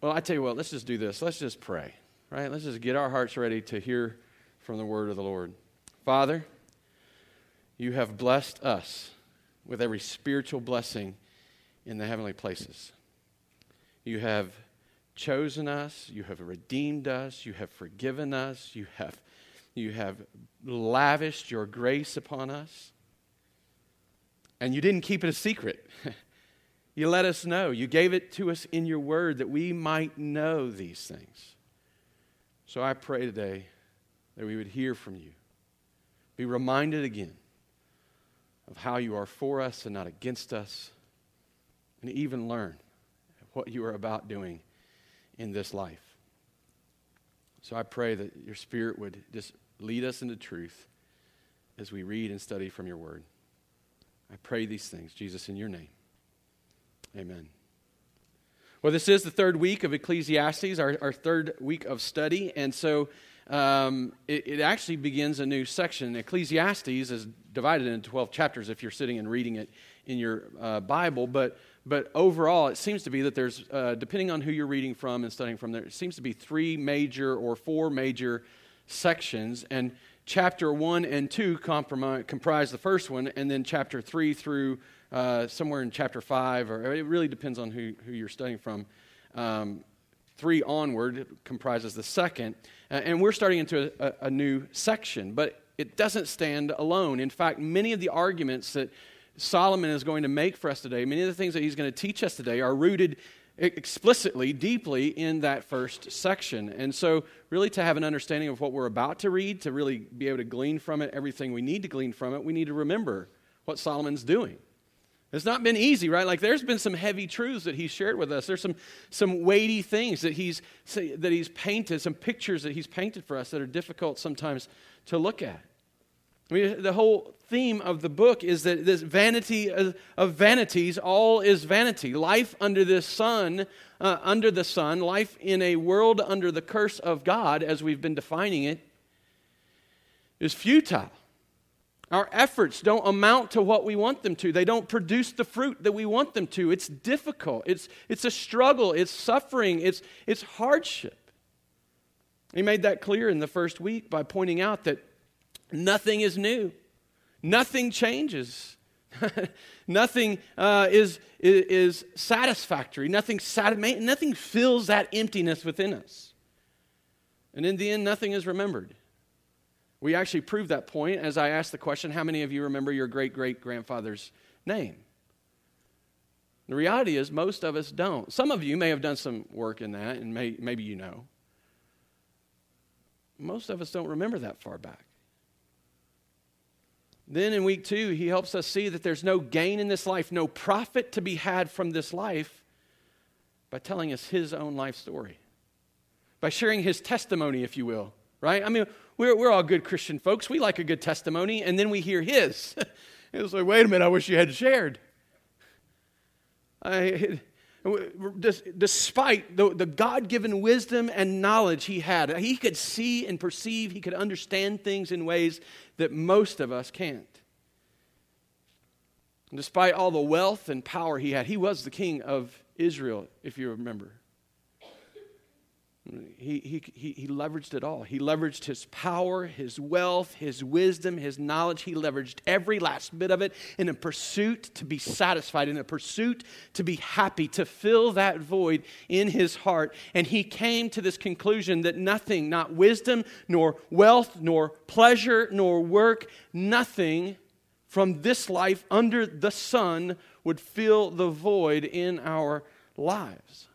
Well, I tell you what, let's just do this. Let's just pray, right? Let's just get our hearts ready to hear from the word of the Lord. Father, you have blessed us with every spiritual blessing in the heavenly places. You have chosen us, you have redeemed us, you have forgiven us, you have, you have lavished your grace upon us. And you didn't keep it a secret. you let us know. You gave it to us in your word that we might know these things. So I pray today that we would hear from you, be reminded again of how you are for us and not against us, and even learn what you are about doing in this life. So I pray that your Spirit would just lead us into truth as we read and study from your word. I pray these things, Jesus, in your name. Amen. Well, this is the third week of Ecclesiastes, our, our third week of study. And so um, it, it, actually begins a new section. Ecclesiastes is divided into 12 chapters if you're sitting and reading it in your uh, Bible. But, but overall, it seems to be that there's, uh, depending on who you're reading from and studying from, there seems to be three major or four major sections. And chapter 1 and 2 comprise the first one, and then chapter 3 through uh, somewhere in chapter 5, or it really depends on who, who you're studying from. Um, 3 onward comprises the second. Uh, and we're starting into a, a, a new section, but it doesn't stand alone. In fact, many of the arguments that Solomon is going to make for us today, many of the things that he's going to teach us today, are rooted explicitly, deeply in that first section. And so, really, to have an understanding of what we're about to read, to really be able to glean from it everything we need to glean from it, we need to remember what Solomon's doing. It's not been easy, right? Like there's been some heavy truths that he's shared with us. There's some, some weighty things that he's, that he's painted, some pictures that he's painted for us that are difficult sometimes to look at. I mean, the whole theme of the book is that this vanity of, of vanities, all is vanity. Life under the sun, uh, under the sun, life in a world under the curse of God, as we've been defining it, is futile. Our efforts don't amount to what we want them to. They don't produce the fruit that we want them to. It's difficult. It's, it's a struggle. It's suffering. It's, it's hardship. He made that clear in the first week by pointing out that nothing is new, nothing changes. nothing uh, is, is, is, satisfactory. Nothing, nothing fills that emptiness within us. And in the end, nothing is remembered. We actually proved that point as I asked the question how many of you remember your great great grandfather's name? The reality is, most of us don't. Some of you may have done some work in that, and may, maybe you know. Most of us don't remember that far back. Then in week two, he helps us see that there's no gain in this life, no profit to be had from this life by telling us his own life story, by sharing his testimony, if you will, right? I mean, we're, we're all good Christian folks. We like a good testimony, and then we hear his. it's like, wait a minute, I wish you had shared. I, despite the, the God given wisdom and knowledge he had, he could see and perceive, he could understand things in ways that most of us can't. Despite all the wealth and power he had, he was the king of Israel, if you remember. He, he, he, leveraged it all. He leveraged his power, his wealth, his wisdom, his knowledge. He leveraged every last bit of it in a pursuit to be satisfied, in a pursuit to be happy, to fill that void in his heart. And he came to this conclusion that nothing, not wisdom, nor wealth, nor pleasure, nor work, nothing from this life under the sun would fill the void in our lives.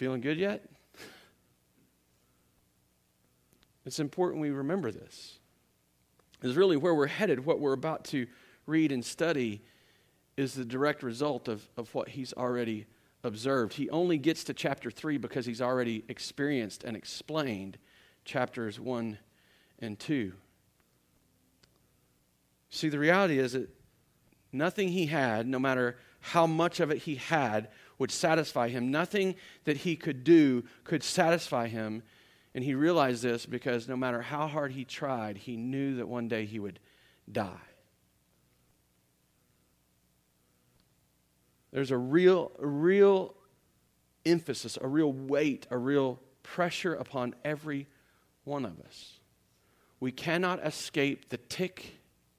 Feeling good yet? It's important we remember this. Is really where we're headed. What we're about to read and study is the direct result of, of what he's already observed. He only gets to chapter 3 because he's already experienced and explained chapters 1 and 2. See, the reality is that nothing he had, no matter how much of it he had, would satisfy him. Nothing that he could do could satisfy him. And he realized this because no matter how hard he tried, he knew that one day he would die. There's a real, a real emphasis, a real weight, a real pressure upon every one of us. We cannot escape the tick,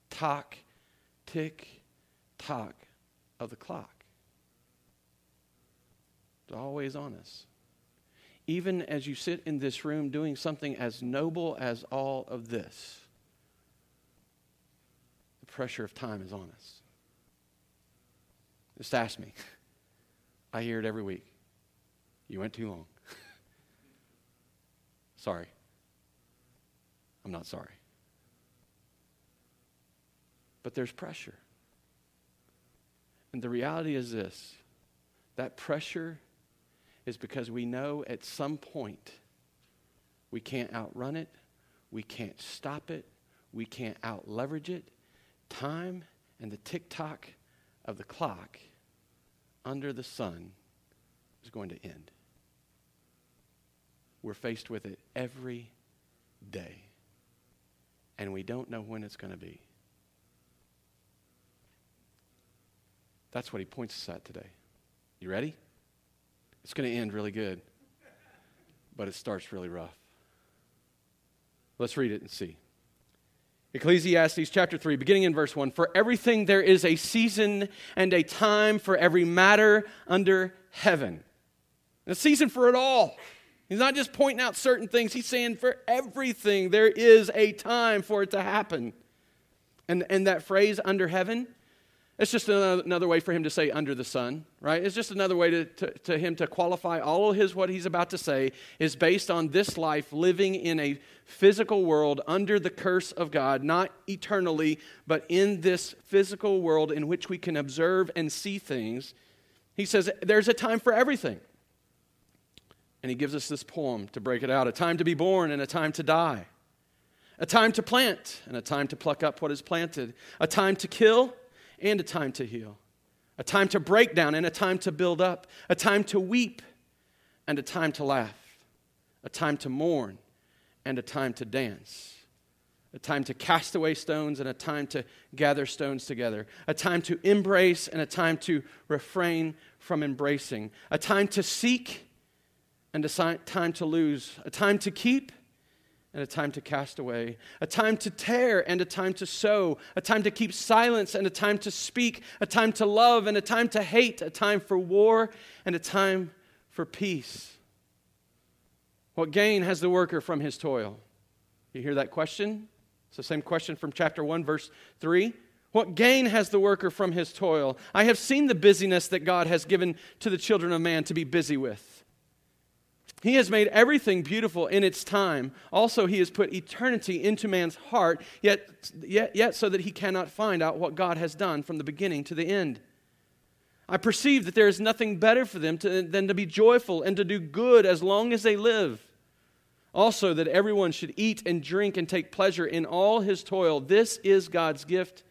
tock, tick, tock of the clock. It's always on us. Even as you sit in this room doing something as noble as all of this, the pressure of time is on us. Just ask me. I hear it every week. You went too long. sorry. I'm not sorry. But there's pressure. And the reality is this that pressure is because we know at some point we can't outrun it, we can't stop it, we can't out leverage it. Time and the tick tock of the clock under the sun is going to end. We're faced with it every day, and we don't know when it's going to be. That's what he points us at today. You ready? It's going to end really good, but it starts really rough. Let's read it and see. Ecclesiastes chapter 3, beginning in verse 1 For everything there is a season and a time for every matter under heaven. A season for it all. He's not just pointing out certain things, he's saying for everything there is a time for it to happen. And, and that phrase, under heaven, it's just another, way for him to say under the sun, right? It's just another way to, to, to, him to qualify all of his, what he's about to say is based on this life living in a physical world under the curse of God, not eternally, but in this physical world in which we can observe and see things. He says there's a time for everything. And he gives us this poem to break it out a time to be born and a time to die, a time to plant and a time to pluck up what is planted, a time to kill and a time to heal, a time to break down and a time to build up, a time to weep and a time to laugh, a time to mourn and a time to dance, a time to cast away stones and a time to gather stones together, a time to embrace and a time to refrain from embracing, a time to seek and a time to lose, a time to keep and a time to cast away, a time to tear and a time to sow, a time to keep silence and a time to speak, a time to love and a time to hate, a time for war and a time for peace. What gain has the worker from his toil? You hear that question? It's the same question from chapter 1, verse 3. What gain has the worker from his toil? I have seen the busyness that God has given to the children of man to be busy with. He has made everything beautiful in its time. Also, He has put eternity into man's heart, yet, yet, yet so that he cannot find out what God has done from the beginning to the end. I perceive that there is nothing better for them to, than to be joyful and to do good as long as they live. Also, that everyone should eat and drink and take pleasure in all his toil. This is God's gift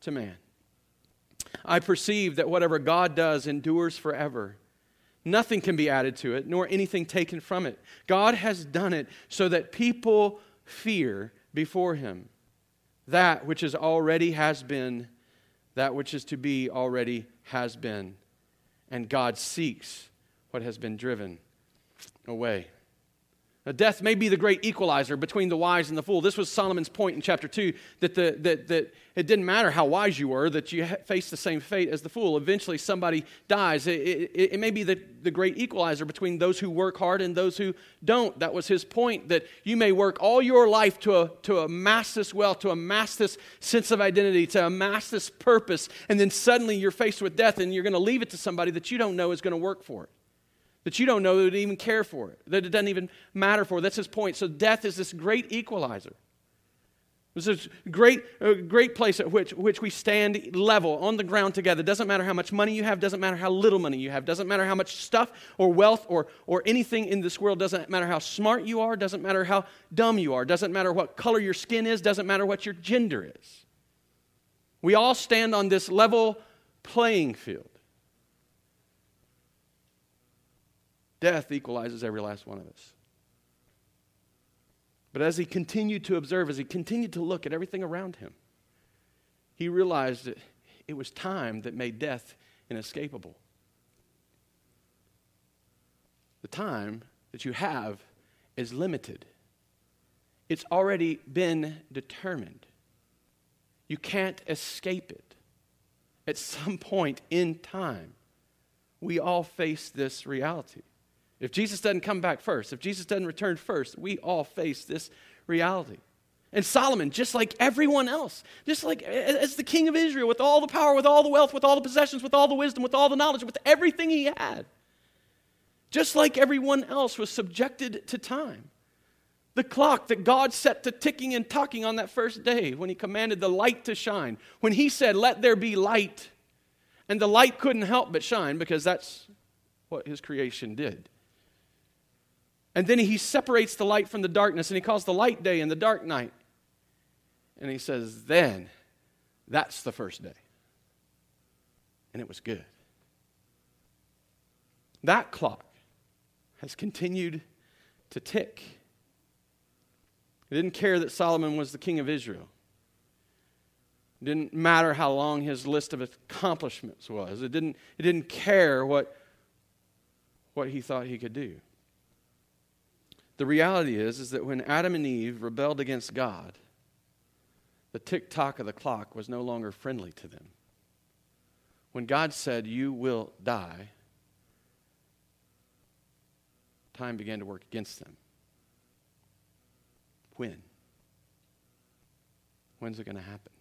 to man. I perceive that whatever God does endures forever. Nothing can be added to it, nor anything taken from it. God has done it so that people fear before him. That which is already has been, that which is to be already has been. And God seeks what has been driven away. Now, death may be the great equalizer between the wise and the fool. This was Solomon's point in chapter 2 that, the, that, that it didn't matter how wise you were, that you face the same fate as the fool. Eventually, somebody dies. It, it, it may be the, the great equalizer between those who work hard and those who don't. That was his point, that you may work all your life to, a, to amass this wealth, to amass this sense of identity, to amass this purpose, and then suddenly you're faced with death and you're going to leave it to somebody that you don't know is going to work for it that you don't know that even care for it, that it doesn't even matter for. That's his point. So death is this great equalizer. This is a great, a great place at which, which we stand level on the ground together. Doesn't matter how much money you have, doesn't matter how little money you have, doesn't matter how much stuff or wealth or, or anything in this world, doesn't matter how smart you are, doesn't matter how dumb you are, doesn't matter what color your skin is, doesn't matter what your gender is. We all stand on this level playing field. Death equalizes every last one of us. But as he continued to observe, as he continued to look at everything around him, he realized that it was time that made death inescapable. the time that you have is limited. It's already been determined. You can't escape it. At some point in time, we all face this reality. If Jesus doesn't come back first, if Jesus doesn't return first, we all face this reality. And Solomon, just like everyone else, just like as the king of Israel, with all the power, with all the wealth, with all the possessions, with all the wisdom, with all the knowledge, with everything he had, just like everyone else was subjected to time. The clock that God set to ticking and talking on that first day when he commanded the light to shine, when he said, Let there be light, and the light couldn't help but shine because that's what his creation did. And then he separates the light from the darkness and he calls the light day and the dark night. And he says, Then that's the first day. And it was good. That clock has continued to tick. It didn't care that Solomon was the king of Israel. It didn't matter how long his list of accomplishments was. It didn't, it didn't care what, what he thought he could do. The reality is, is that when Adam and Eve rebelled against God, the tick tock of the clock was no longer friendly to them. When God said, You will die, time began to work against them. When? When's it going to happen?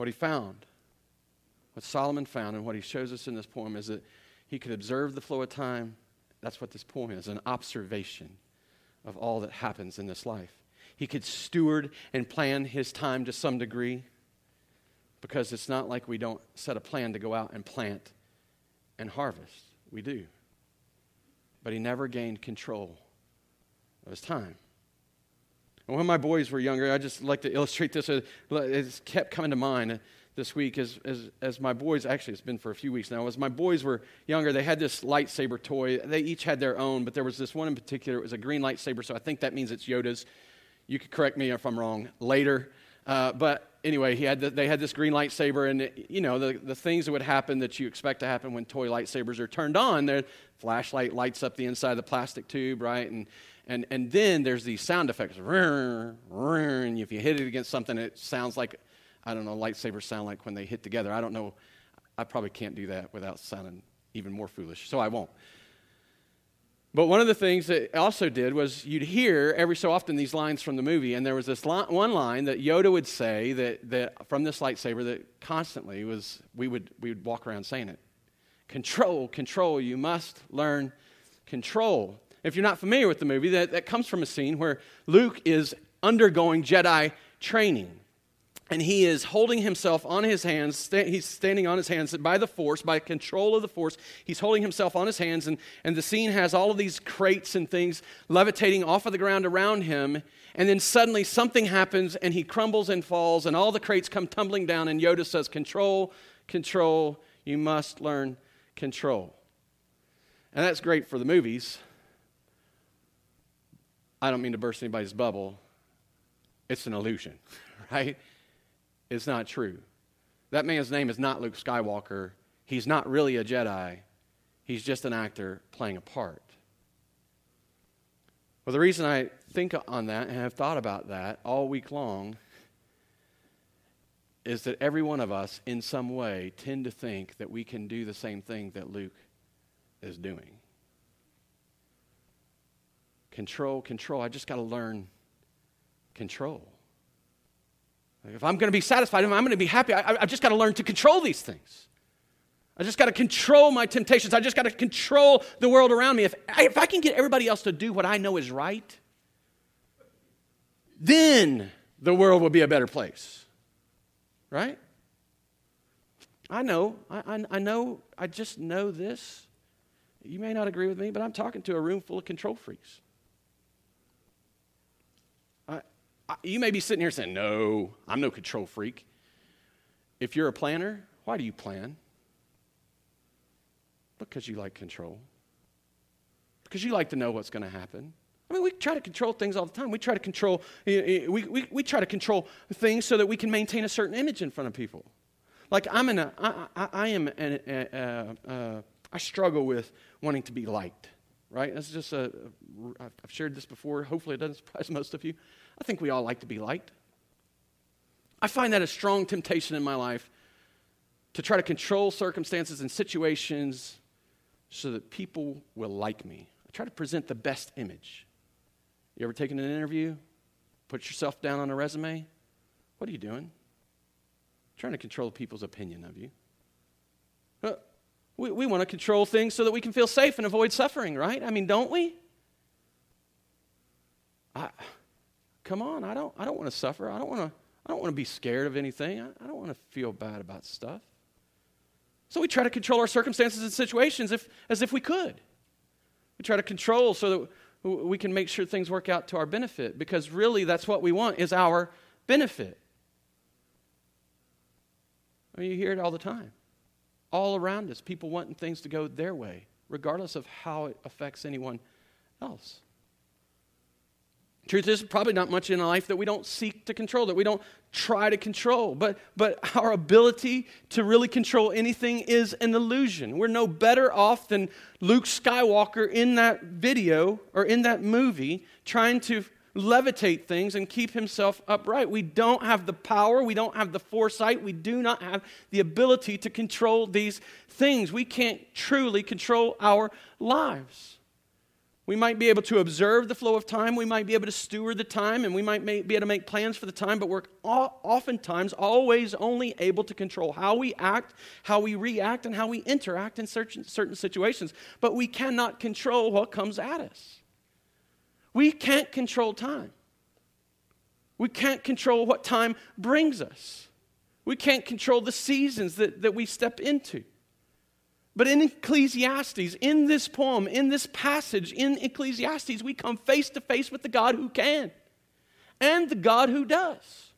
What he found, what Solomon found, and what he shows us in this poem is that he could observe the flow of time. That's what this poem is an observation of all that happens in this life. He could steward and plan his time to some degree because it's not like we don't set a plan to go out and plant and harvest. We do but he never gained control of his time. And when my boys were younger, I just like to illustrate this. It kept coming to mind this week as, as, as my boys, actually, it's been for a few weeks now, as my boys were younger, they had this lightsaber toy. They each had their own, but there was this one in particular. It was a green lightsaber, so I think that means it's Yoda's. You could correct me if I'm wrong later. Uh, but anyway, he had the, they had this green lightsaber, and it, you know the, the things that would happen that you expect to happen when toy lightsabers are turned on. Their flashlight lights up the inside of the plastic tube, right? And and and then there's these sound effects. And if you hit it against something, it sounds like I don't know. Lightsabers sound like when they hit together. I don't know. I probably can't do that without sounding even more foolish, so I won't. But one of the things that also did was you'd hear every so often these lines from the movie, and there was this one line that Yoda would say that, that from this lightsaber that constantly was we would we would walk around saying it. Control, control. You must learn control. If you're not familiar with the movie, that, that comes from a scene where Luke is undergoing Jedi training and he is holding himself on his hands. He's standing on his hands by the force, by control of the force. He's holding himself on his hands, and, and the scene has all of these crates and things levitating off of the ground around him. And then suddenly something happens, and he crumbles and falls, and all the crates come tumbling down. And Yoda says, Control, control, you must learn control. And that's great for the movies. I don't mean to burst anybody's bubble, it's an illusion, right? Is not true. That man's name is not Luke Skywalker. He's not really a Jedi. He's just an actor playing a part. Well, the reason I think on that and have thought about that all week long is that every one of us, in some way, tend to think that we can do the same thing that Luke is doing. Control, control. I just got to learn control. If I'm going to be satisfied, if I'm going to be happy, I, have just got to learn to control these things. I just got to control my temptations. I just got to control the world around me. If I, if I can get everybody else to do what I know is right, then the world will be a better place. Right? I know. I, I, I know. I just know this. You may not agree with me, but I'm talking to a room full of control freaks. You may be sitting here saying, No, I'm no control freak. If you're a planner, why do you plan? Because you like control. Because you like to know what's going to happen. I mean, we try to control things all the time. We try to control, eh, eh, we, we, we try to control things so that we can maintain a certain image in front of people. like I'm in a, I, I, I am, an, I struggle with wanting to be liked, right? That's just a, I've shared this before. Hopefully it doesn't surprise most of you. I think we all like to be liked. I find that a strong temptation in my life to try to control circumstances and situations so that people will like me. I try to present the best image. You ever taken an interview? Put yourself down on a resume? What are you doing? Trying to control people's opinion of you. Uh, we, we want to control things so that we can feel safe and avoid suffering, right? I mean, don't we? I, come on, I don't, I don't want to suffer. I don't want to, I don't want to be scared of anything. I, I don't want to feel bad about stuff. So we try to control our circumstances and situations if, as if we could. We try to control so that we can make sure things work out to our benefit because really that's what we want is our benefit. I mean, you hear it all the time. All around us, people wanting things to go their way, regardless of how it affects anyone else. Truth is, probably not much in life that we don't seek to control, that we don't try to control. But, but our ability to really control anything is an illusion. We're no better off than Luke Skywalker in that video or in that movie trying to levitate things and keep himself upright. We don't have the power, we don't have the foresight, we do not have the ability to control these things. We can't truly control our lives. We might be able to observe the flow of time. We might be able to steward the time, and we might be able to make plans for the time, but we're oftentimes always only able to control how we act, how we react, and how we interact in certain, certain situations. But we cannot control what comes at us. We can't control time. We can't control what time brings us. We can't control the seasons that, that we step into. But in Ecclesiastes, in this poem, in this passage, in Ecclesiastes, we come face to face with the God who can and the God who does.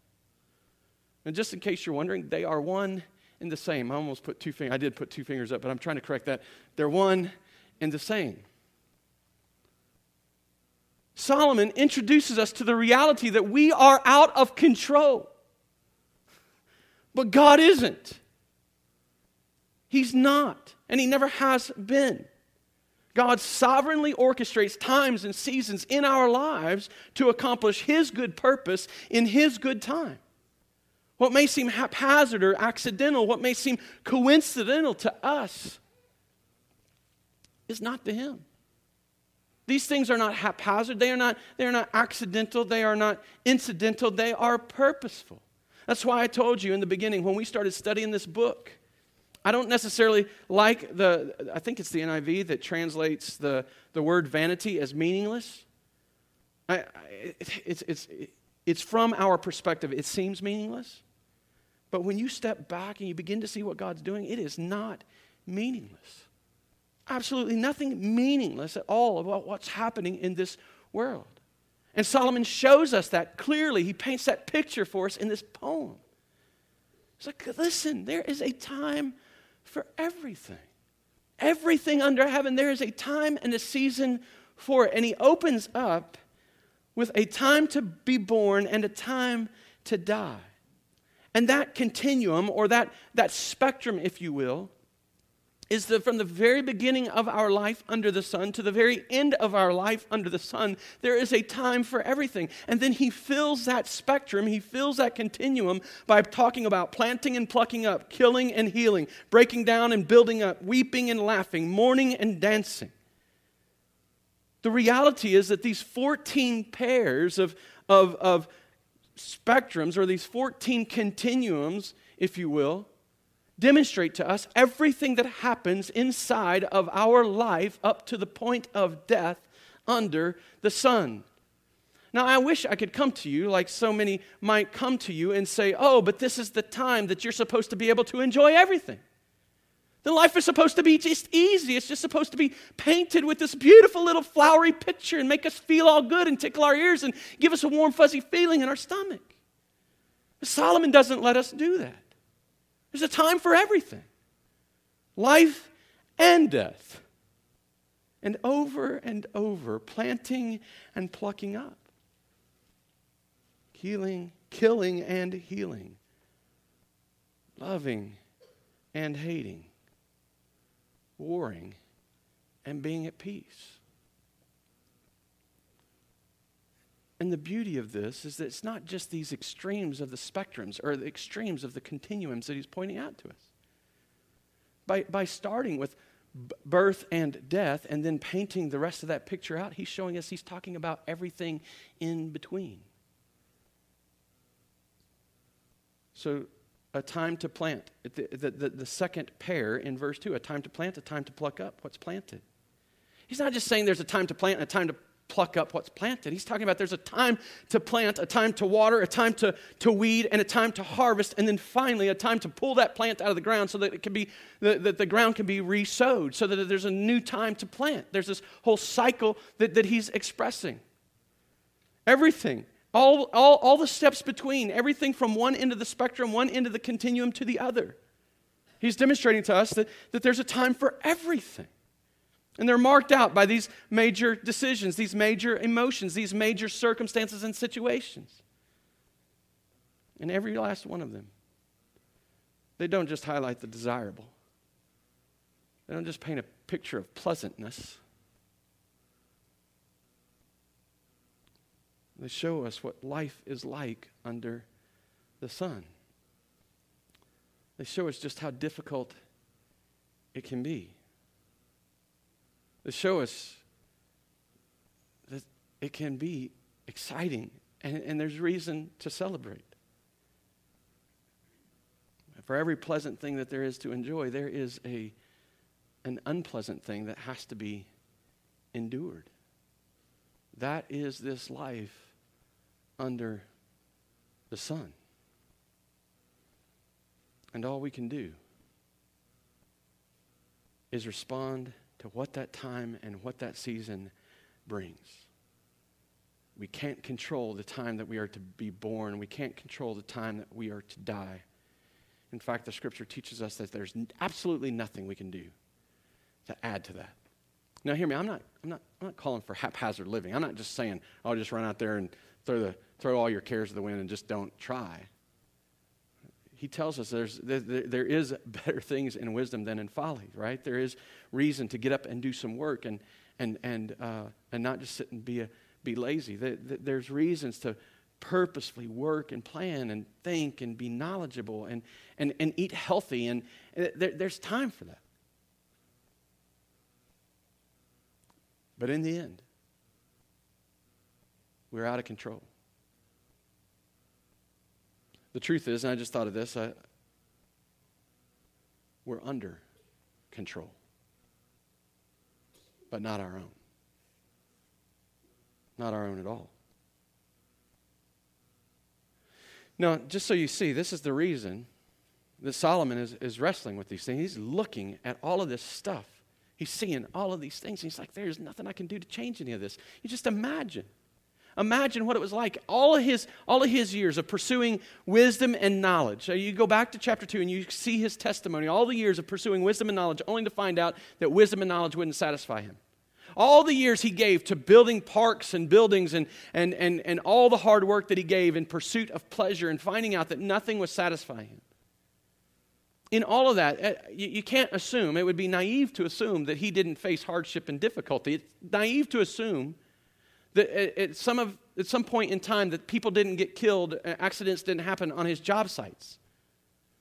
And just in case you're wondering, they are one and the same. I almost put two fingers, I did put two fingers up, but I'm trying to correct that. They're one and the same. Solomon introduces us to the reality that we are out of control. But God isn't. He's not and He never has been. God sovereignly orchestrates times and seasons in our lives to accomplish His good purpose in His good time. What may seem haphazard or accidental, what may seem coincidental to us, is not to Him. These things are not haphazard, they are not, they are not accidental, they are not incidental, they are purposeful. That's why I told you in the beginning when we started studying this book I don't necessarily like the, I think it's the NIV that translates the, the word vanity as meaningless. I, I, it's, it's, it's from our perspective, it seems meaningless. But when you step back and you begin to see what God's doing, it is not meaningless. Absolutely nothing meaningless at all about what's happening in this world. And Solomon shows us that clearly. He paints that picture for us in this poem. It's like, listen, there is a time for everything. Everything under heaven, there is a time and a season for it. And he opens up with a time to be born and a time to die. And that continuum, or that, that spectrum, if you will, is that from the very beginning of our life under the sun to the very end of our life under the sun, there is a time for everything. And then he fills that spectrum, he fills that continuum by talking about planting and plucking up, killing and healing, breaking down and building up, weeping and laughing, mourning and dancing. The reality is that these 14 pairs of, of, of spectrums, or these 14 continuums, if you will, demonstrate to us everything that happens inside of our life up to the point of death under the sun. Now, I wish I could come to you like so many might come to you and say, oh, but this is the time that you're supposed to be able to enjoy everything. Then life is supposed to be just easy. It's just supposed to be painted with this beautiful little flowery picture and make us feel all good and tickle our ears and give us a warm, fuzzy feeling in our stomach. But Solomon doesn't let us do that. There's a time for everything life and death. And over and over, planting and plucking up, healing, killing and healing, loving and hating, warring and being at peace. And the beauty of this is that it's not just these extremes of the spectrums or the extremes of the continuums that he's pointing out to us. By, by starting with birth and death and then painting the rest of that picture out, he's showing us he's talking about everything in between. So, a time to plant. The, the, the, the, second pair in verse 2 a time to plant, a time to pluck up what's planted. He's not just saying there's a time to plant and a time to pluck up what's planted. He's talking about there's a time to plant, a time to water, a time to, to weed, and a time to harvest, and then finally a time to pull that plant out of the ground so that it can be that the, the ground can be re-sowed, so that there's a new time to plant. There's this whole cycle that, that he's expressing. Everything. All, all, all the steps between, everything from one end of the spectrum, one end of the continuum to the other. He's demonstrating to us that, that there's a time for everything. And they're marked out by these major decisions, these major emotions, these major circumstances and situations. And every last one of them, they don't just highlight the desirable, they don't just paint a picture of pleasantness. They show us what life is like under the sun. They show us just how difficult it can be that show us that it can be exciting and, and there's reason to celebrate. For every pleasant thing that there is to enjoy, there is a, an unpleasant thing that has to be endured. That is this life under the sun. And all we can do is respond to what that time and what that season brings. We can't control the time that we are to be born. We can't control the time that we are to die. In fact, the scripture teaches us that there's absolutely nothing we can do to add to that. Now, hear me, I'm not, I'm not, I'm not calling for haphazard living. I'm not just saying, I'll oh, just run out there and throw, the, throw all your cares to the wind and just don't try he tells us there's, there, there is better things in wisdom than in folly, right? There is reason to get up and do some work and, and, and, uh, and not just sit and be, a, be lazy. There's reasons to purposefully work and plan and think and be knowledgeable and, and, and eat healthy. And, there, there's time for that. But in the end, we're out of control. The truth is, and I just thought of this, I, we're under control, but not our own. Not our own at all. Now, just so you see, this is the reason that Solomon is, is wrestling with these things. He's looking at all of this stuff. He's seeing all of these things. He's like, there's nothing I can do to change any of this. You just imagine Imagine what it was like all of his, all of his years of pursuing wisdom and knowledge. So you go back to chapter 2 and you see his testimony, all the years of pursuing wisdom and knowledge, only to find out that wisdom and knowledge wouldn't satisfy him. All the years he gave to building parks and buildings and, and, and, and all the hard work that he gave in pursuit of pleasure and finding out that nothing was satisfying him. In all of that, eh, you, you can't assume, it would be naive to assume that he didn't face hardship and difficulty. It's naive to assume that at some, of, at some point in time that people didn't get killed, uh, accidents didn't happen on his job sites.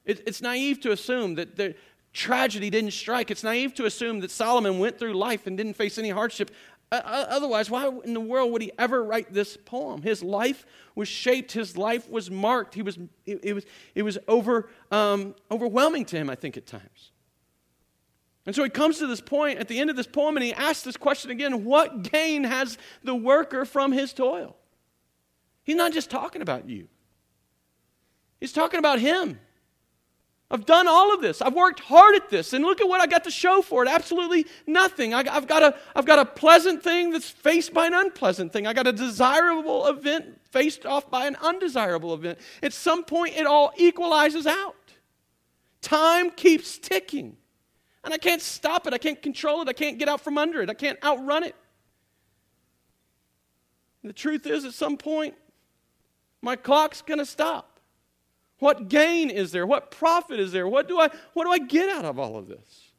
It, it's naive to assume that the tragedy didn't strike. It's naive to assume that Solomon went through life and didn't face any hardship. Uh, otherwise, why in the world would he ever write this poem? His life was shaped, his life was marked. He was, it, it was, it was over, um, overwhelming to him, I think, at times. And so he comes to this point at the end of this poem and he asks this question again what gain has the worker from his toil? He's not just talking about you, he's talking about him. I've done all of this. I've worked hard at this. And look at what I got to show for it. Absolutely nothing. I, have got a, I've got a pleasant thing that's faced by an unpleasant thing. I got a desirable event faced off by an undesirable event. At some point, it all equalizes out. Time keeps ticking. And I can't stop it. I can't control it. I can't get out from under it. I can't outrun it. And the truth is, at some point, my clock's going to stop. What gain is there? What profit is there? What do I, what do I get out of all of this?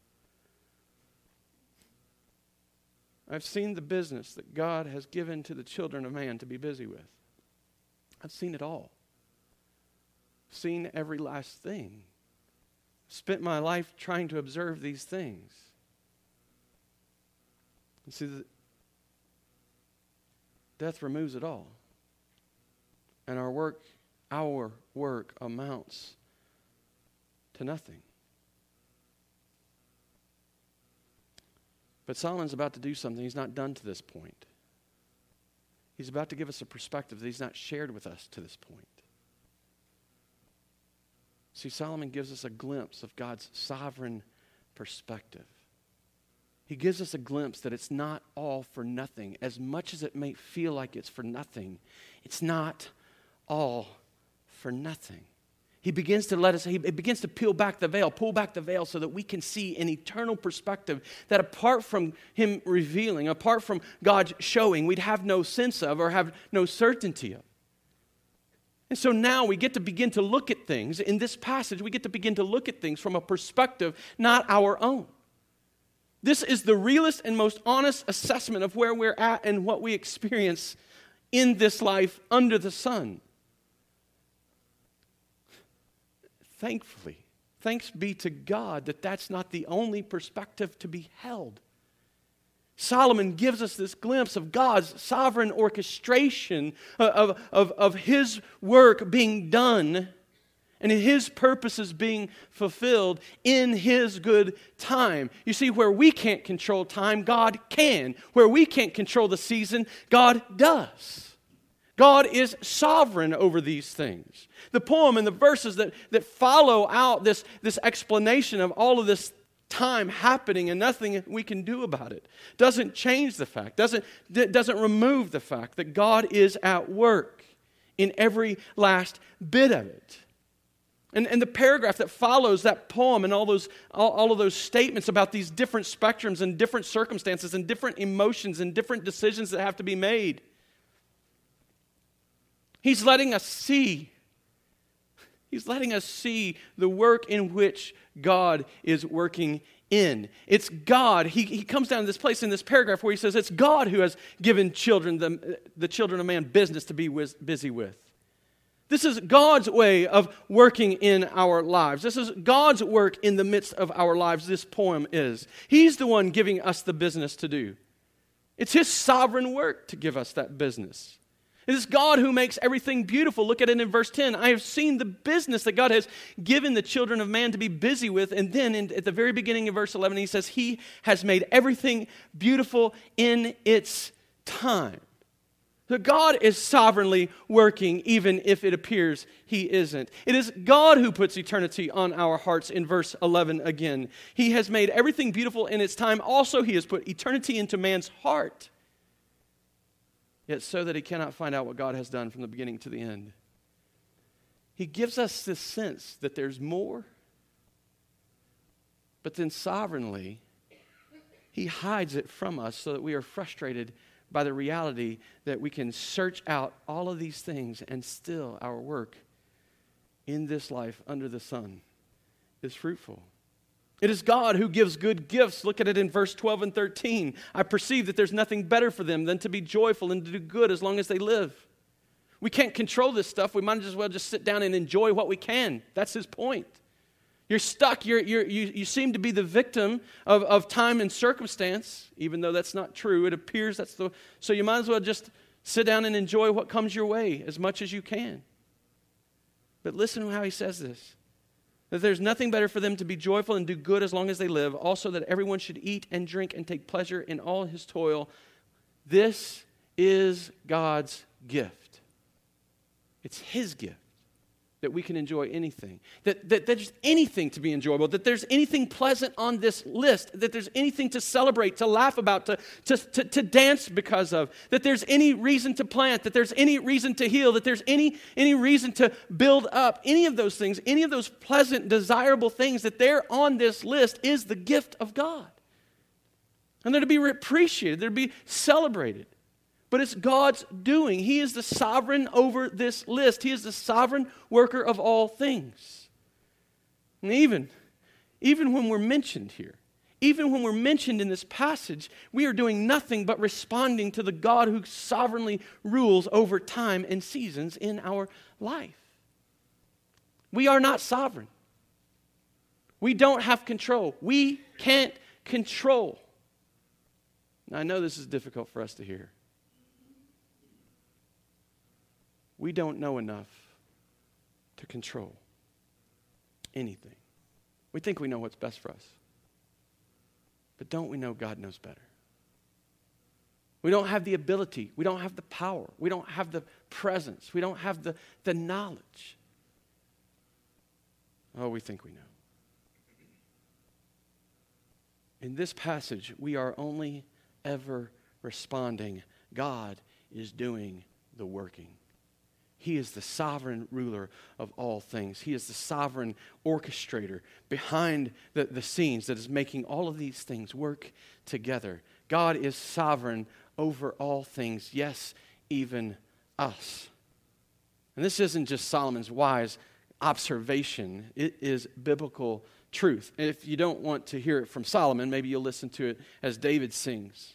I've seen the business that God has given to the children of man to be busy with. I've seen it all. Seen every last thing. Spent my life trying to observe these things. You see, death removes it all. And our work, our work amounts to nothing. But Solomon's about to do something he's not done to this point. He's about to give us a perspective that he's not shared with us to this point. See, Solomon gives us a glimpse of God's sovereign perspective. He gives us a glimpse that it's not all for nothing. As much as it may feel like it's for nothing, it's not all for nothing. He begins to let us, he begins to peel back the veil, pull back the veil so that we can see an eternal perspective that apart from him revealing, apart from God showing, we'd have no sense of or have no certainty of. And so now we get to begin to look at things. In this passage, we get to begin to look at things from a perspective not our own. This is the realest and most honest assessment of where we're at and what we experience in this life under the sun. Thankfully, thanks be to God that that's not the only perspective to be held. Solomon gives us this glimpse of God's sovereign orchestration of, of, of his work being done and his purposes being fulfilled in his good time. You see, where we can't control time, God can. Where we can't control the season, God does. God is sovereign over these things. The poem and the verses that, that follow out this, this explanation of all of this time happening and nothing we can do about it. Doesn't change the fact, doesn't, doesn't remove the fact that God is at work in every last bit of it. And, and the paragraph that follows that poem and all, those, all, all of those statements about these different spectrums and different circumstances and different emotions and different decisions that have to be made. He's letting us see He's letting us see the work in which God is working in. It's God. He, he comes down to this place in this paragraph where he says it's God who has given children, the, the children of man, business to be busy with. This is God's way of working in our lives. This is God's work in the midst of our lives, this poem is. He's the one giving us the business to do. It's His sovereign work to give us that business. It is God who makes everything beautiful. Look at it in verse 10. I have seen the business that God has given the children of man to be busy with. And then in, at the very beginning of verse 11, he says, He has made everything beautiful in its time. So God is sovereignly working, even if it appears He isn't. It is God who puts eternity on our hearts in verse 11 again. He has made everything beautiful in its time. Also, He has put eternity into man's heart yet so that he cannot find out what God has done from the beginning to the end. He gives us this sense that there's more, but then sovereignly, he hides it from us so that we are frustrated by the reality that we can search out all of these things and still our work in this life under the sun is fruitful. It is God who gives good gifts. Look at it in verse 12 and 13. I perceive that there's nothing better for them than to be joyful and to do good as long as they live. We can't control this stuff. We might as well just sit down and enjoy what we can. That's his point. You're stuck. You're, you're, you, you seem to be the victim of, of time and circumstance, even though that's not true. It appears that's the. So you might as well just sit down and enjoy what comes your way as much as you can. But listen to how he says this that there's nothing better for them to be joyful and do good as long as they live. Also, that everyone should eat and drink and take pleasure in all his toil. This is God's gift. It's his gift that we can enjoy anything, that, that, that there's anything to be enjoyable, that there's anything pleasant on this list, that there's anything to celebrate, to laugh about, to, to, to, to, dance because of, that there's any reason to plant, that there's any reason to heal, that there's any, any reason to build up, any of those things, any of those pleasant, desirable things that they're on this list is the gift of God. And they're to be appreciated, they're to be celebrated. But it's God's doing. He is the sovereign over this list, He is the sovereign worker of all things. And even, even when we're mentioned here, even when we're mentioned in this passage, we are doing nothing but responding to the God who sovereignly rules over time and seasons in our life. We are not sovereign. We don't have control. We can't control. Now, I know this is difficult for us to hear. We don't know enough to control anything. We think we know what's best for us. But don't we know God knows better? We don't have the ability. We don't have the power. We don't have the presence. We don't have the, the knowledge. Oh, we think we know. In this passage, we are only ever responding God is doing the working. He is the sovereign ruler of all things. He is the sovereign orchestrator behind the, the scenes that is making all of these things work together. God is sovereign over all things, yes, even us. And this isn't just Solomon's wise observation, it is biblical truth. And if you don't want to hear it from Solomon, maybe you'll listen to it as David sings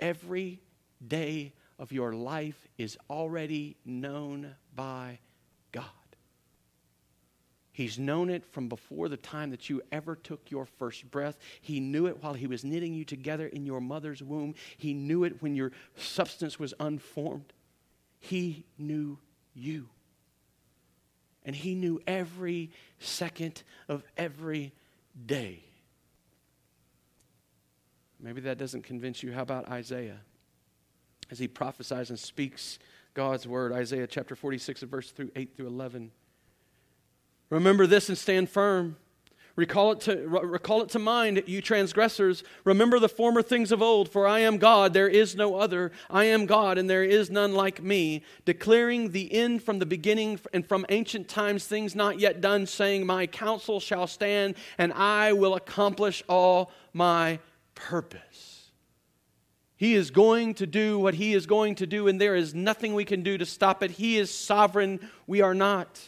Every day of your life is already known by God. He's known it from before the time that you ever took your first breath. He knew it while He was knitting you together in your mother's womb. He knew it when your substance was unformed. He knew you. And He knew every second of every day. Maybe that doesn't convince you. How about Isaiah? As he prophesies and speaks God's word, Isaiah chapter 46, verse through 8 through 11. Remember this and stand firm. Recall it, to, recall it to mind, you transgressors. Remember the former things of old, for I am God, there is no other. I am God, and there is none like me, declaring the end from the beginning and from ancient times, things not yet done, saying, My counsel shall stand, and I will accomplish all my purpose. He is going to do what He is going to do, and there is nothing we can do to stop it. He is sovereign, we are not.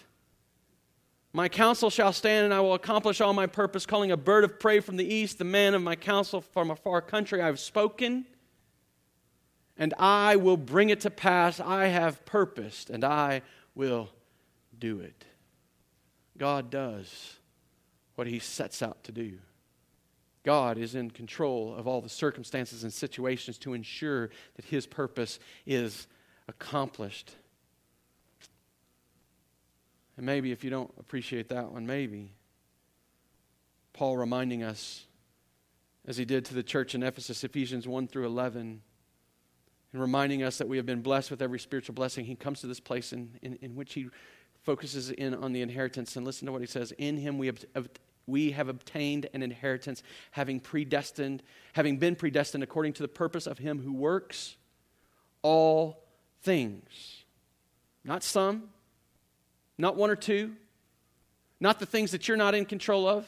My counsel shall stand, and I will accomplish all my purpose, calling a bird of prey from the east, the man of my counsel from a far country. I have spoken, and I will bring it to pass. I have purposed, and I will do it. God does what He sets out to do. God is in control of all the circumstances and situations to ensure that His purpose is accomplished. And maybe if you don't appreciate that one, maybe Paul reminding us, as he did to the church in Ephesus, Ephesians 1 through 11, and reminding us that we have been blessed with every spiritual blessing, he comes to this place in, in, in which he focuses in on the inheritance. And listen to what he says In him we have we have obtained an inheritance, having predestined, having been predestined according to the purpose of him who works all things. Not some, not one or two, not the things that you're not in control of,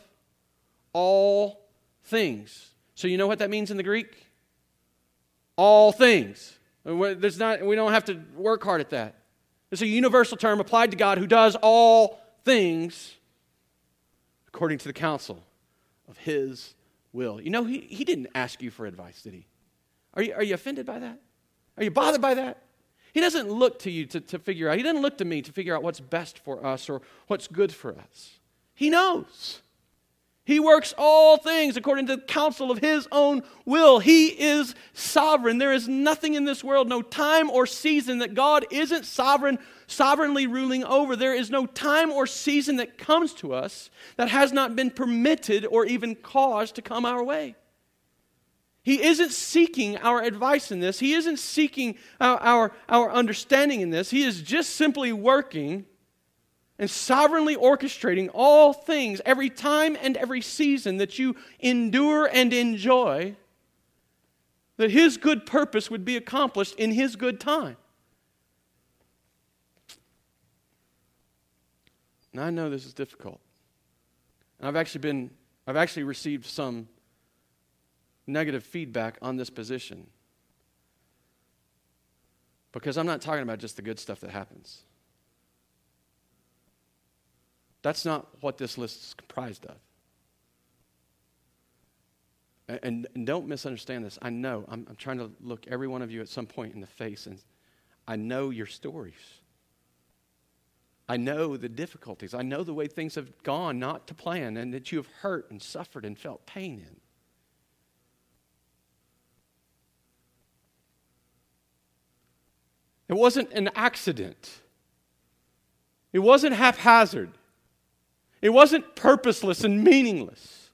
all things. So you know what that means in the Greek? All things. There's not, we don't have to work hard at that. It's a universal term applied to God who does all things according to the counsel of his will. You know, he, he didn't ask you for advice, did he? Are you, are you offended by that? Are you bothered by that? He doesn't look to you to, to figure out, he doesn't look to me to figure out what's best for us or what's good for us. He knows. He works all things according to the counsel of his own will. He is sovereign. There is nothing in this world, no time or season that God isn't sovereign sovereignly ruling over. There is no time or season that comes to us that has not been permitted or even caused to come our way. He isn't seeking our advice in this. He isn't seeking our, our, our, understanding in this. He is just simply working and sovereignly orchestrating all things, every time and every season that you endure and enjoy, that His good purpose would be accomplished in His good time. And I know this is difficult. And I've actually been, I've actually received some negative feedback on this position. Because I'm not talking about just the good stuff that happens. That's not what this list is comprised of. And, and don't misunderstand this. I know, I'm, I'm trying to look every one of you at some point in the face, and I know your stories. I know the difficulties. I know the way things have gone not to plan, and that you have hurt and suffered and felt pain in. It wasn't an accident. It wasn't haphazard. It wasn't purposeless and meaningless.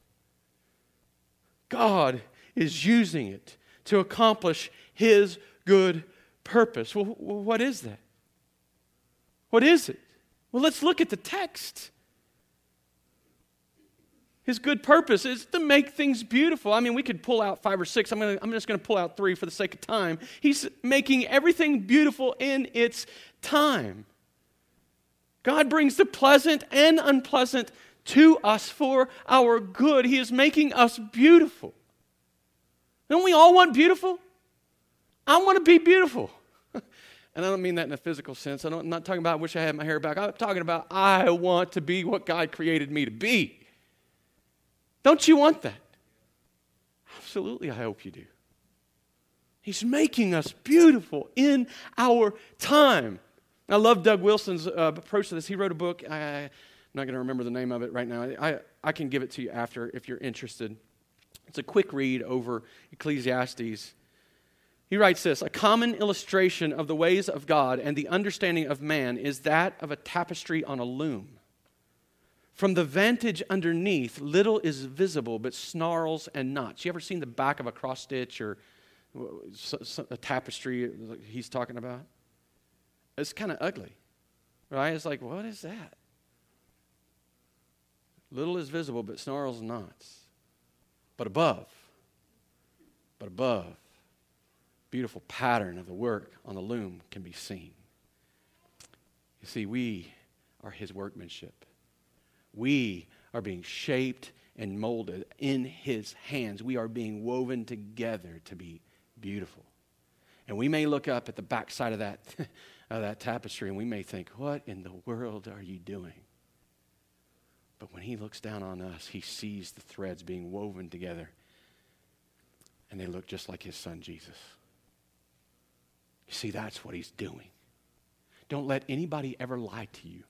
God is using it to accomplish His good purpose. Well, what is that? What is it? Well, let's look at the text. His good purpose is to make things beautiful. I mean, we could pull out five or six. I'm, gonna, I'm just going to pull out three for the sake of time. He's making everything beautiful in its time. God brings the pleasant and unpleasant to us for our good. He is making us beautiful. Don't we all want beautiful? I want to be beautiful. and I don't mean that in a physical sense. I am not talking about I wish I had my hair back. I'm talking about I want to be what God created me to be. Don't you want that? Absolutely, I hope you do. He's making us beautiful in our time. I love Doug Wilson's uh, approach to this. He wrote a book. I, am not going to remember the name of it right now. I, I can give it to you after if you're interested. It's a quick read over Ecclesiastes. He writes this A common illustration of the ways of God and the understanding of man is that of a tapestry on a loom. From the vantage underneath, little is visible but snarls and knots. You ever seen the back of a cross stitch or a tapestry he's talking about? It's kind of ugly, right? It's like, what is that? Little is visible but snarls and knots. But above, but above, beautiful pattern of the work on the loom can be seen. You see, we are his workmanship. We are being shaped and molded in His hands. We are being woven together to be beautiful. And we may look up at the backside of that, of that tapestry and we may think, What in the world are you doing? But when He looks down on us, He sees the threads being woven together and they look just like His Son Jesus. You see, that's what He's doing. Don't let anybody ever lie to you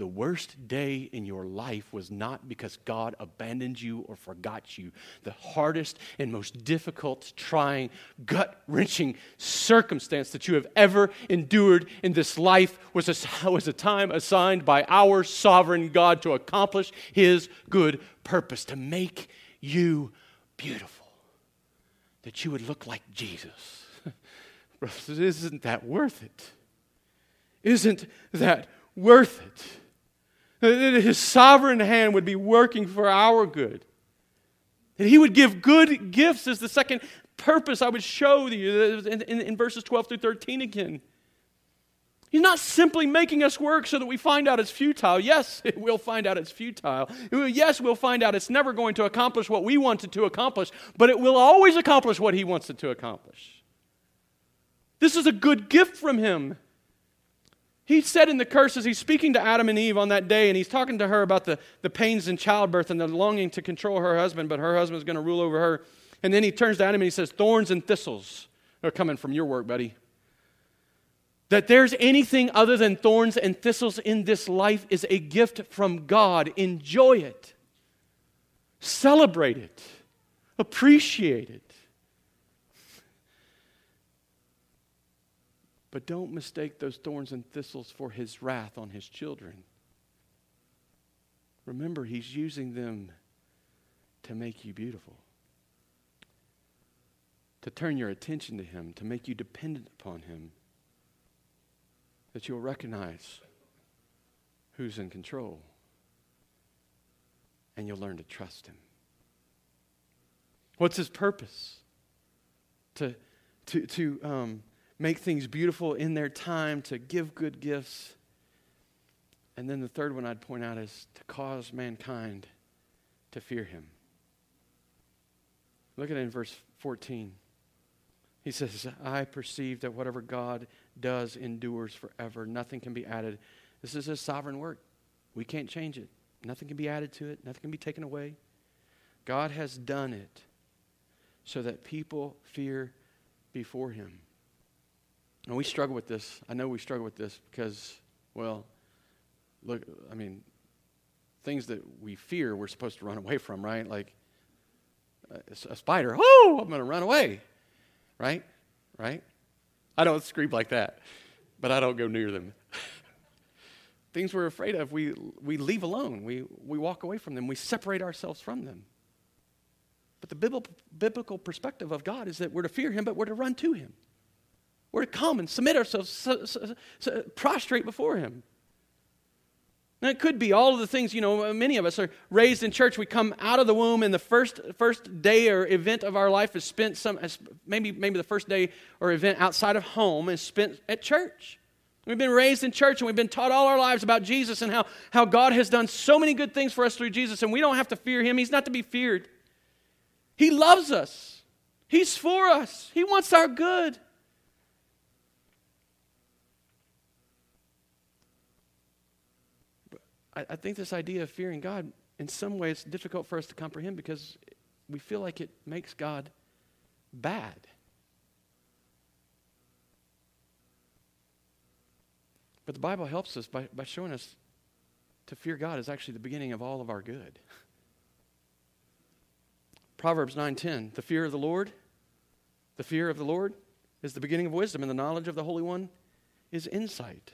the worst day in your life was not because God abandoned you or forgot you. The hardest and most difficult, trying, gut wrenching circumstance that you have ever endured in this life was a, was a time assigned by our sovereign God to accomplish His good purpose, to make you beautiful, that you would look like Jesus. isn't that worth it? Isn't that worth it? That his sovereign hand would be working for our good. That he would give good gifts is the second purpose I would show you in, in, in verses 12 through 13 again. He's not simply making us work so that we find out it's futile. Yes, we'll find out it's futile. Yes, we'll find out it's never going to accomplish what we want it to accomplish, but it will always accomplish what He wants it to accomplish. This is a good gift from Him. He said in the curses, he's speaking to Adam and Eve on that day, and he's talking to her about the, the pains in childbirth and the longing to control her husband, but her husband's going to rule over her. And then he turns to Adam and he says, Thorns and thistles are coming from your work, buddy. That there's anything other than thorns and thistles in this life is a gift from God. Enjoy it, celebrate it, appreciate it. But don't mistake those thorns and thistles for his wrath on his children. Remember, he's using them to make you beautiful. to turn your attention to Him, to make you dependent upon Him, that you'll recognize who's in control and you'll learn to trust Him. What's His purpose? To, to, to um, make things beautiful in their time, to give good gifts. And then the third one I'd point out is to cause mankind to fear Him. Look at it in verse 14. He says, I perceive that whatever God does endures forever. Nothing can be added. This is his sovereign work. We can't change it. Nothing can be added to it, nothing can be taken away. God has done it so that people fear before him. And we struggle with this. I know we struggle with this because, well, look, I mean, things that we fear we're supposed to run away from, right? Like uh, a, a spider, oh, I'm going to run away, right? Right? I don't scream like that, but I don't go near them. things we're afraid of, we, we leave alone. We, we walk away from them. We separate ourselves from them. But the biblical perspective of God is that we're to fear Him, but we're to run to Him. We're to come and submit ourselves, so, so, so, prostrate before Him. Now, it could be all of the things, you know, many of us are raised in church. We come out of the womb, and the first, first day or event of our life is spent some, maybe, maybe the first day or event outside of home is spent at church. We've been raised in church and we've been taught all our lives about Jesus and how, how God has done so many good things for us through Jesus, and we don't have to fear him. He's not to be feared. He loves us, He's for us, He wants our good. I, I think this idea of fearing God, in some ways, difficult for us to comprehend because we feel like it makes God bad. But the Bible helps us by, by showing us to fear God is actually the beginning of all of our good. Proverbs 9:10, the fear of the Lord, the fear of the Lord is the beginning of wisdom, and the knowledge of the Holy One is insight.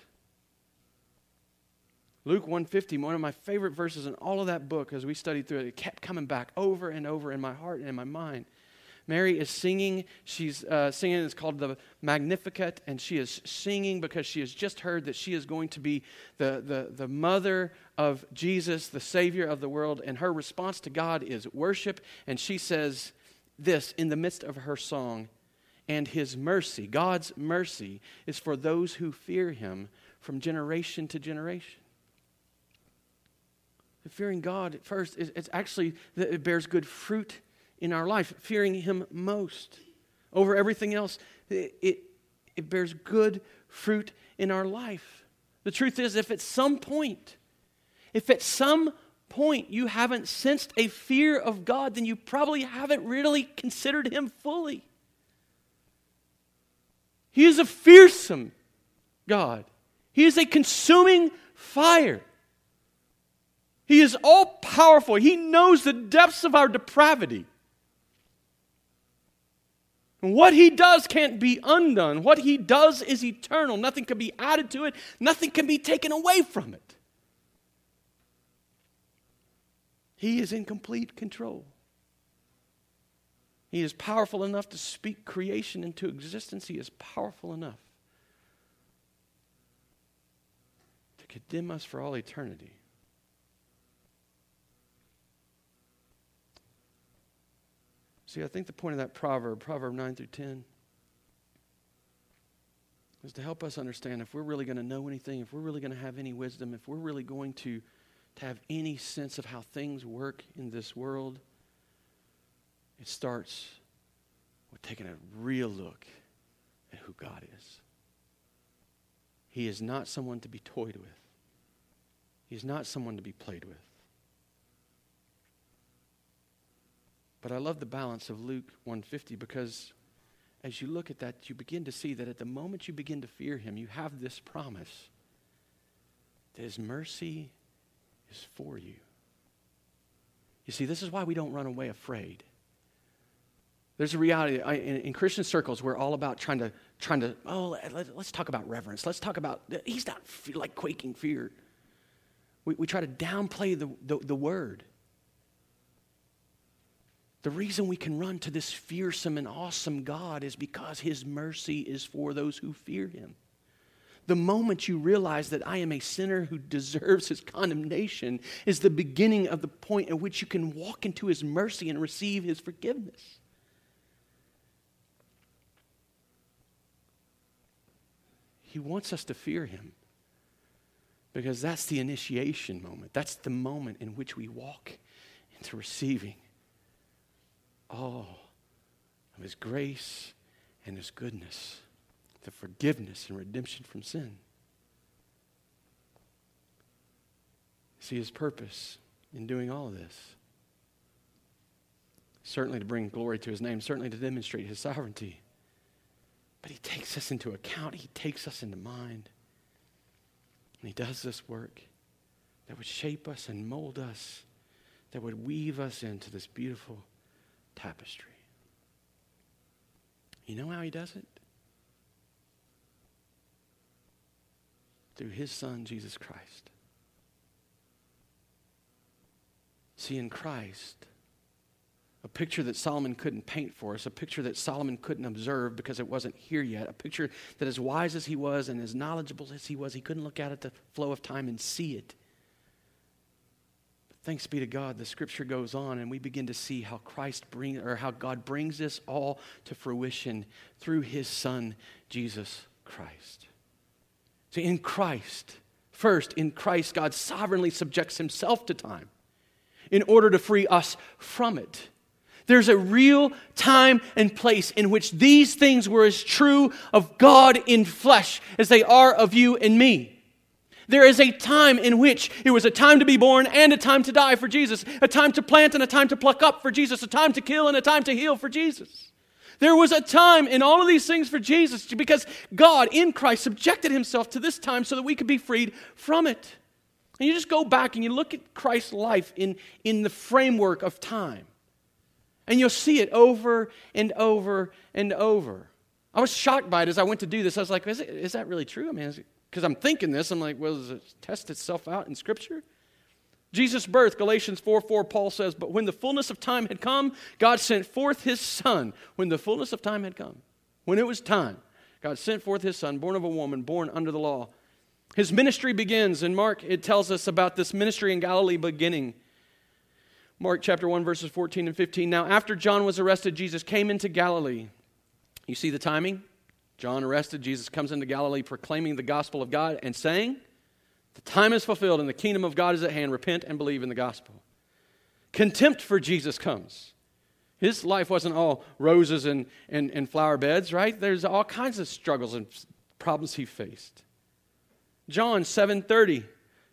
Luke 150, one of my favorite verses in all of that book as we studied through it, it kept coming back over and over in my heart and in my mind. Mary is singing. She's uh, singing, it's called the Magnificat, and she is singing because she has just heard that she is going to be the, the, the mother of Jesus, the Savior of the world. And her response to God is worship. And she says this in the midst of her song and his mercy, God's mercy, is for those who fear him from generation to generation. Fearing God, at first, it's actually, that it bears good fruit in our life, fearing Him most. Over everything else, it, it, it bears good fruit in our life. The truth is, if at some point, if at some point you haven't sensed a fear of God, then you probably haven't really considered Him fully. He is a fearsome God, He is a consuming fire. He is all powerful. He knows the depths of our depravity. What he does can't be undone. What he does is eternal. Nothing can be added to it, nothing can be taken away from it. He is in complete control. He is powerful enough to speak creation into existence. He is powerful enough to condemn us for all eternity. See, I think the point of that proverb, Proverb 9 through 10, is to help us understand if we're really going to know anything, if we're really going to have any wisdom, if we're really going to, to have any sense of how things work in this world, it starts with taking a real look at who God is. He is not someone to be toyed with. He's not someone to be played with. But I love the balance of Luke 150 because as you look at that, you begin to see that at the moment you begin to fear him, you have this promise that his mercy is for you. You see, this is why we don't run away afraid. There's a reality I, in, in, Christian circles. We're all about trying to, trying to. Oh, let, us talk about reverence. Let's talk about. He's not like quaking fear. We, we try to downplay the, the, the word. The reason we can run to this fearsome and awesome God is because his mercy is for those who fear him. The moment you realize that I am a sinner who deserves his condemnation is the beginning of the point at which you can walk into his mercy and receive his forgiveness. He wants us to fear him because that's the initiation moment. That's the moment in which we walk into receiving all of His grace and His goodness, the forgiveness and redemption from sin. See His purpose in doing all of this. Certainly to bring glory to His name, certainly to demonstrate His sovereignty. But He takes us into account, He takes us into mind. And He does this work that would shape us and mold us, that would weave us into this beautiful tapestry. You know how he does it? Through his son, Jesus Christ. See, in Christ, a picture that Solomon couldn't paint for us, a picture that Solomon couldn't observe because it wasn't here yet, a picture that, as wise as he was and as knowledgeable as he was, he couldn't look out at the flow of time and see it. Thanks be to God, the scripture goes on and we begin to see how Christ bring or how God brings this all to fruition through his son Jesus Christ. So in Christ, first in Christ God sovereignly subjects himself to time in order to free us from it. There's a real time and place in which these things were as true of God in flesh as they are of you and me. There is a time in which it was a time to be born and a time to die for Jesus, a time to plant and a time to pluck up for Jesus, a time to kill and a time to heal for Jesus. There was a time in all of these things for Jesus because God in Christ subjected himself to this time so that we could be freed from it. And you just go back and you look at Christ's life in, in the framework of time. And you'll see it over and over and over. I was shocked by it as I went to do this. I was like, is, it, is that really true? I mean, is it, because I'm thinking this. I'm like, well, does it test itself out in Scripture? Jesus' birth, Galatians 4 4, Paul says, But when the fullness of time had come, God sent forth his Son. When the fullness of time had come, when it was time, God sent forth his Son, born of a woman, born under the law. His ministry begins, and Mark, it tells us about this ministry in Galilee beginning. Mark chapter 1, verses 14 and 15. Now, after John was arrested, Jesus came into Galilee. You see the timing? John arrested, Jesus comes into Galilee proclaiming the gospel of God and saying, The time is fulfilled and the kingdom of God is at hand. Repent and believe in the gospel. Contempt for Jesus comes. His life wasn't all roses and, and, and flower beds, right? There's all kinds of struggles and problems he faced. John 7:30.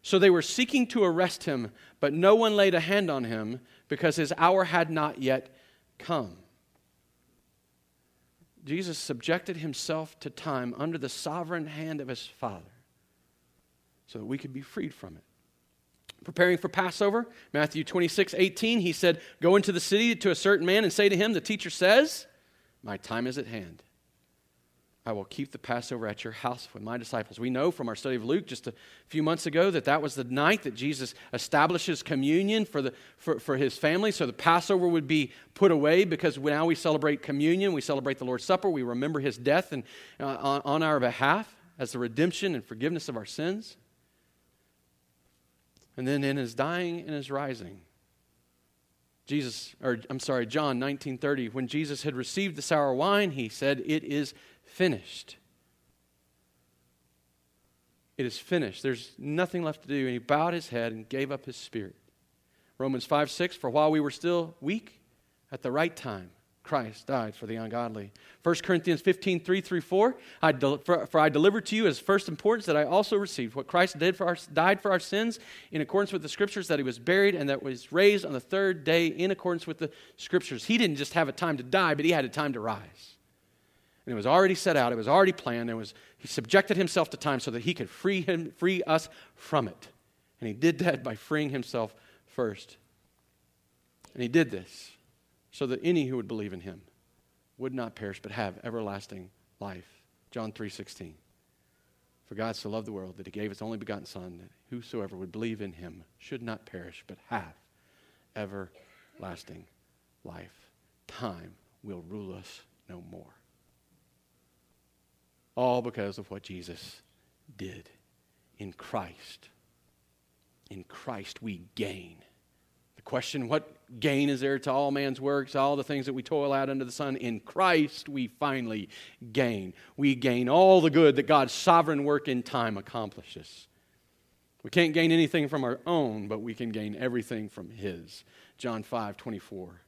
So they were seeking to arrest him, but no one laid a hand on him because his hour had not yet come. Jesus subjected himself to time under the sovereign hand of his Father so that we could be freed from it. Preparing for Passover, Matthew 26, 18, he said, Go into the city to a certain man and say to him, The teacher says, My time is at hand. I will keep the Passover at your house with my disciples. We know from our study of Luke just a few months ago that that was the night that Jesus establishes communion for, the, for, for his family. So the Passover would be put away because now we celebrate communion. We celebrate the Lord's Supper. We remember his death and, uh, on, on our behalf as the redemption and forgiveness of our sins. And then in his dying and his rising, Jesus, or I'm sorry, John 19:30, when Jesus had received the sour wine, he said, "It is finished. It is finished. There's nothing left to do. And he bowed his head and gave up his spirit. Romans 5 6, for while we were still weak, at the right time, Christ died for the ungodly. 1 Corinthians 15, 3 through 4. I de- for, for, I delivered to you as first importance that I also received what Christ did for our, died for our sins in accordance with the Scriptures, that he was buried and that was raised on the third day in accordance with the Scriptures. He didn't just have a time to die, but he had a time to rise. And it was already set out, it was already planned. It was, he subjected himself to time so that he could free, him, free us from it. And he did that by freeing himself first. And he did this so that any who would believe in him would not perish but have everlasting life. John 3:16. For God so loved the world that he gave his only begotten son that whosoever would believe in him should not perish but have everlasting life. Time will rule us. All because of what Jesus did in Christ. In Christ we gain. The question what gain is there to all man's works, all the things that we toil out under the sun? In Christ we finally gain. We gain all the good that God's sovereign work in time accomplishes. We can't gain anything from our own, but we can gain everything from His. John 5 24.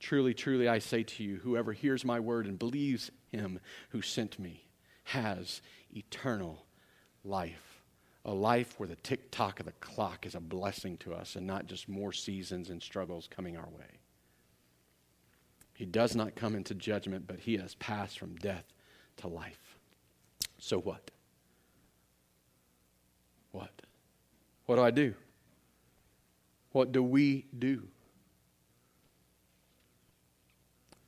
Truly, truly, I say to you, whoever hears my word and believes him who sent me has eternal life. A life where the tick tock of the clock is a blessing to us and not just more seasons and struggles coming our way. He does not come into judgment, but he has passed from death to life. So what? What? What do I do? What do we do?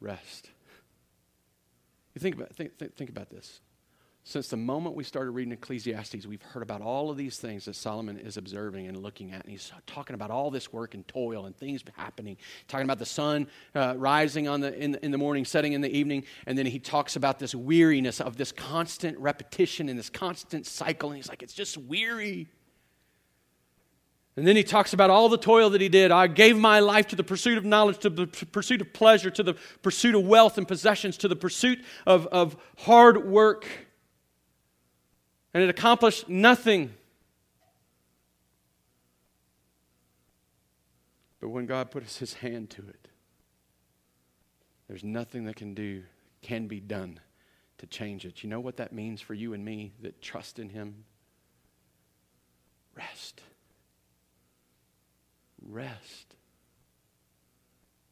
Rest. You think about, think, think, think about this. Since the moment we started reading Ecclesiastes, we've heard about all of these things that Solomon is observing and looking at. And he's talking about all this work and toil and things happening, talking about the sun uh, rising on the, in, in the morning, setting in the evening. And then he talks about this weariness of this constant repetition and this constant cycle. And he's like, it's just weary. And then he talks about all the toil that he did. I gave my life to the pursuit of knowledge, to the pursuit of pleasure, to the pursuit of wealth and possessions, to the pursuit of, of hard work and it accomplished nothing. But when God puts his hand to it, there's nothing that can do, can be done to change it. You know what that means for you and me that trust in him? Rest. Rest.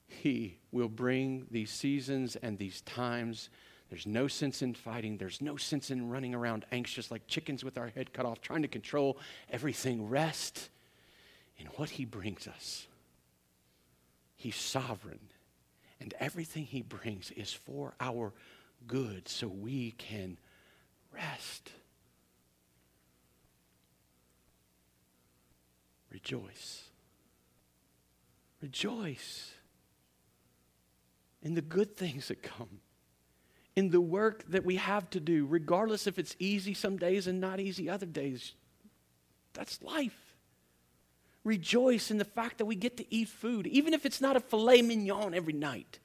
He will bring these seasons and these times there's no sense in fighting. There's no sense in running around anxious like chickens with our head cut off, trying to control everything. Rest in what He brings us. He's sovereign, and everything He brings is for our good, so we can rest. Rejoice. Rejoice in the good things that come in the work that we have to do, regardless if it's easy some days and not easy other days. That's life. Rejoice in the fact that we get to eat food, even if it's not a filet mignon every night.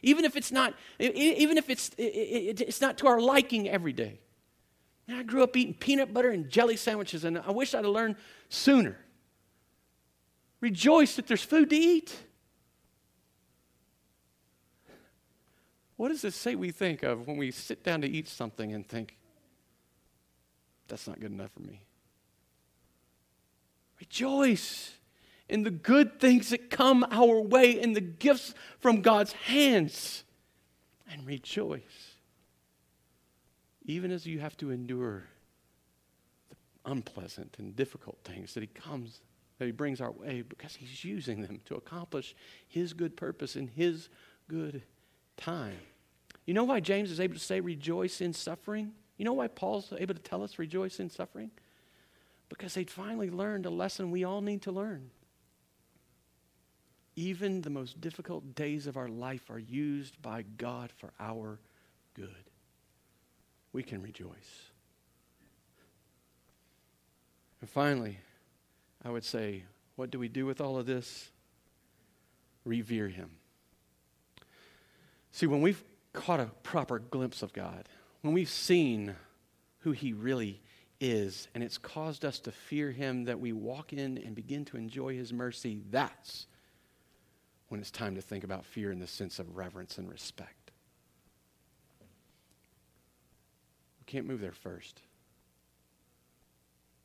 Even if it's not, even if it's, it's not to our liking every day. I grew up eating peanut butter and jelly sandwiches, and I wish I'd have learned sooner. Rejoice that there's food to eat. What does this say we think of when we sit down to eat something and think, that's not good enough for me? Rejoice in the good things that come our way, in the gifts from God's hands, and rejoice. Even as you have to endure the unpleasant and difficult things that He comes, that He brings our way, because He's using them to accomplish His good purpose and His good time. You know why James is able to say rejoice in suffering? You know why Paul's able to tell us rejoice in suffering? Because they'd finally learned a lesson we all need to learn. Even the most difficult days of our life are used by God for our good. We can rejoice. And finally, I would say, what do we do with all of this? Revere Him. See, when we've caught a proper glimpse of God, when we've seen who He really is, and it's caused us to fear Him, that we walk in and begin to enjoy His mercy, that's when it's time to think about fear in the sense of reverence and respect. We can't move there first.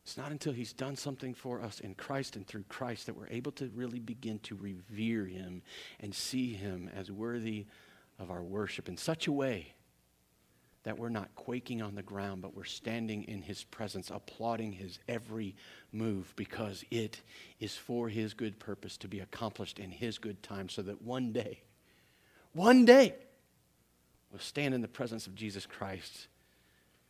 It's not until He's done something for us in Christ and through Christ that we're able to really begin to revere Him and see Him as worthy of our worship in such a way that we're not quaking on the ground, but we're standing in His presence, applauding His every move because it is for His good purpose to be accomplished in His good time so that one day, one day, we'll stand in the presence of Jesus Christ,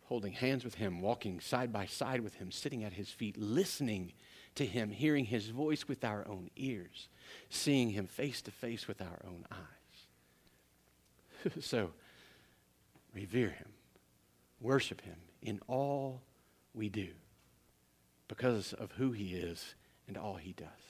holding hands with Him, walking side by side with Him, sitting at His feet, listening to him, hearing his voice with our own ears, seeing him face to face with our own eyes. so, revere him, worship him in all we do because of who he is and all he does.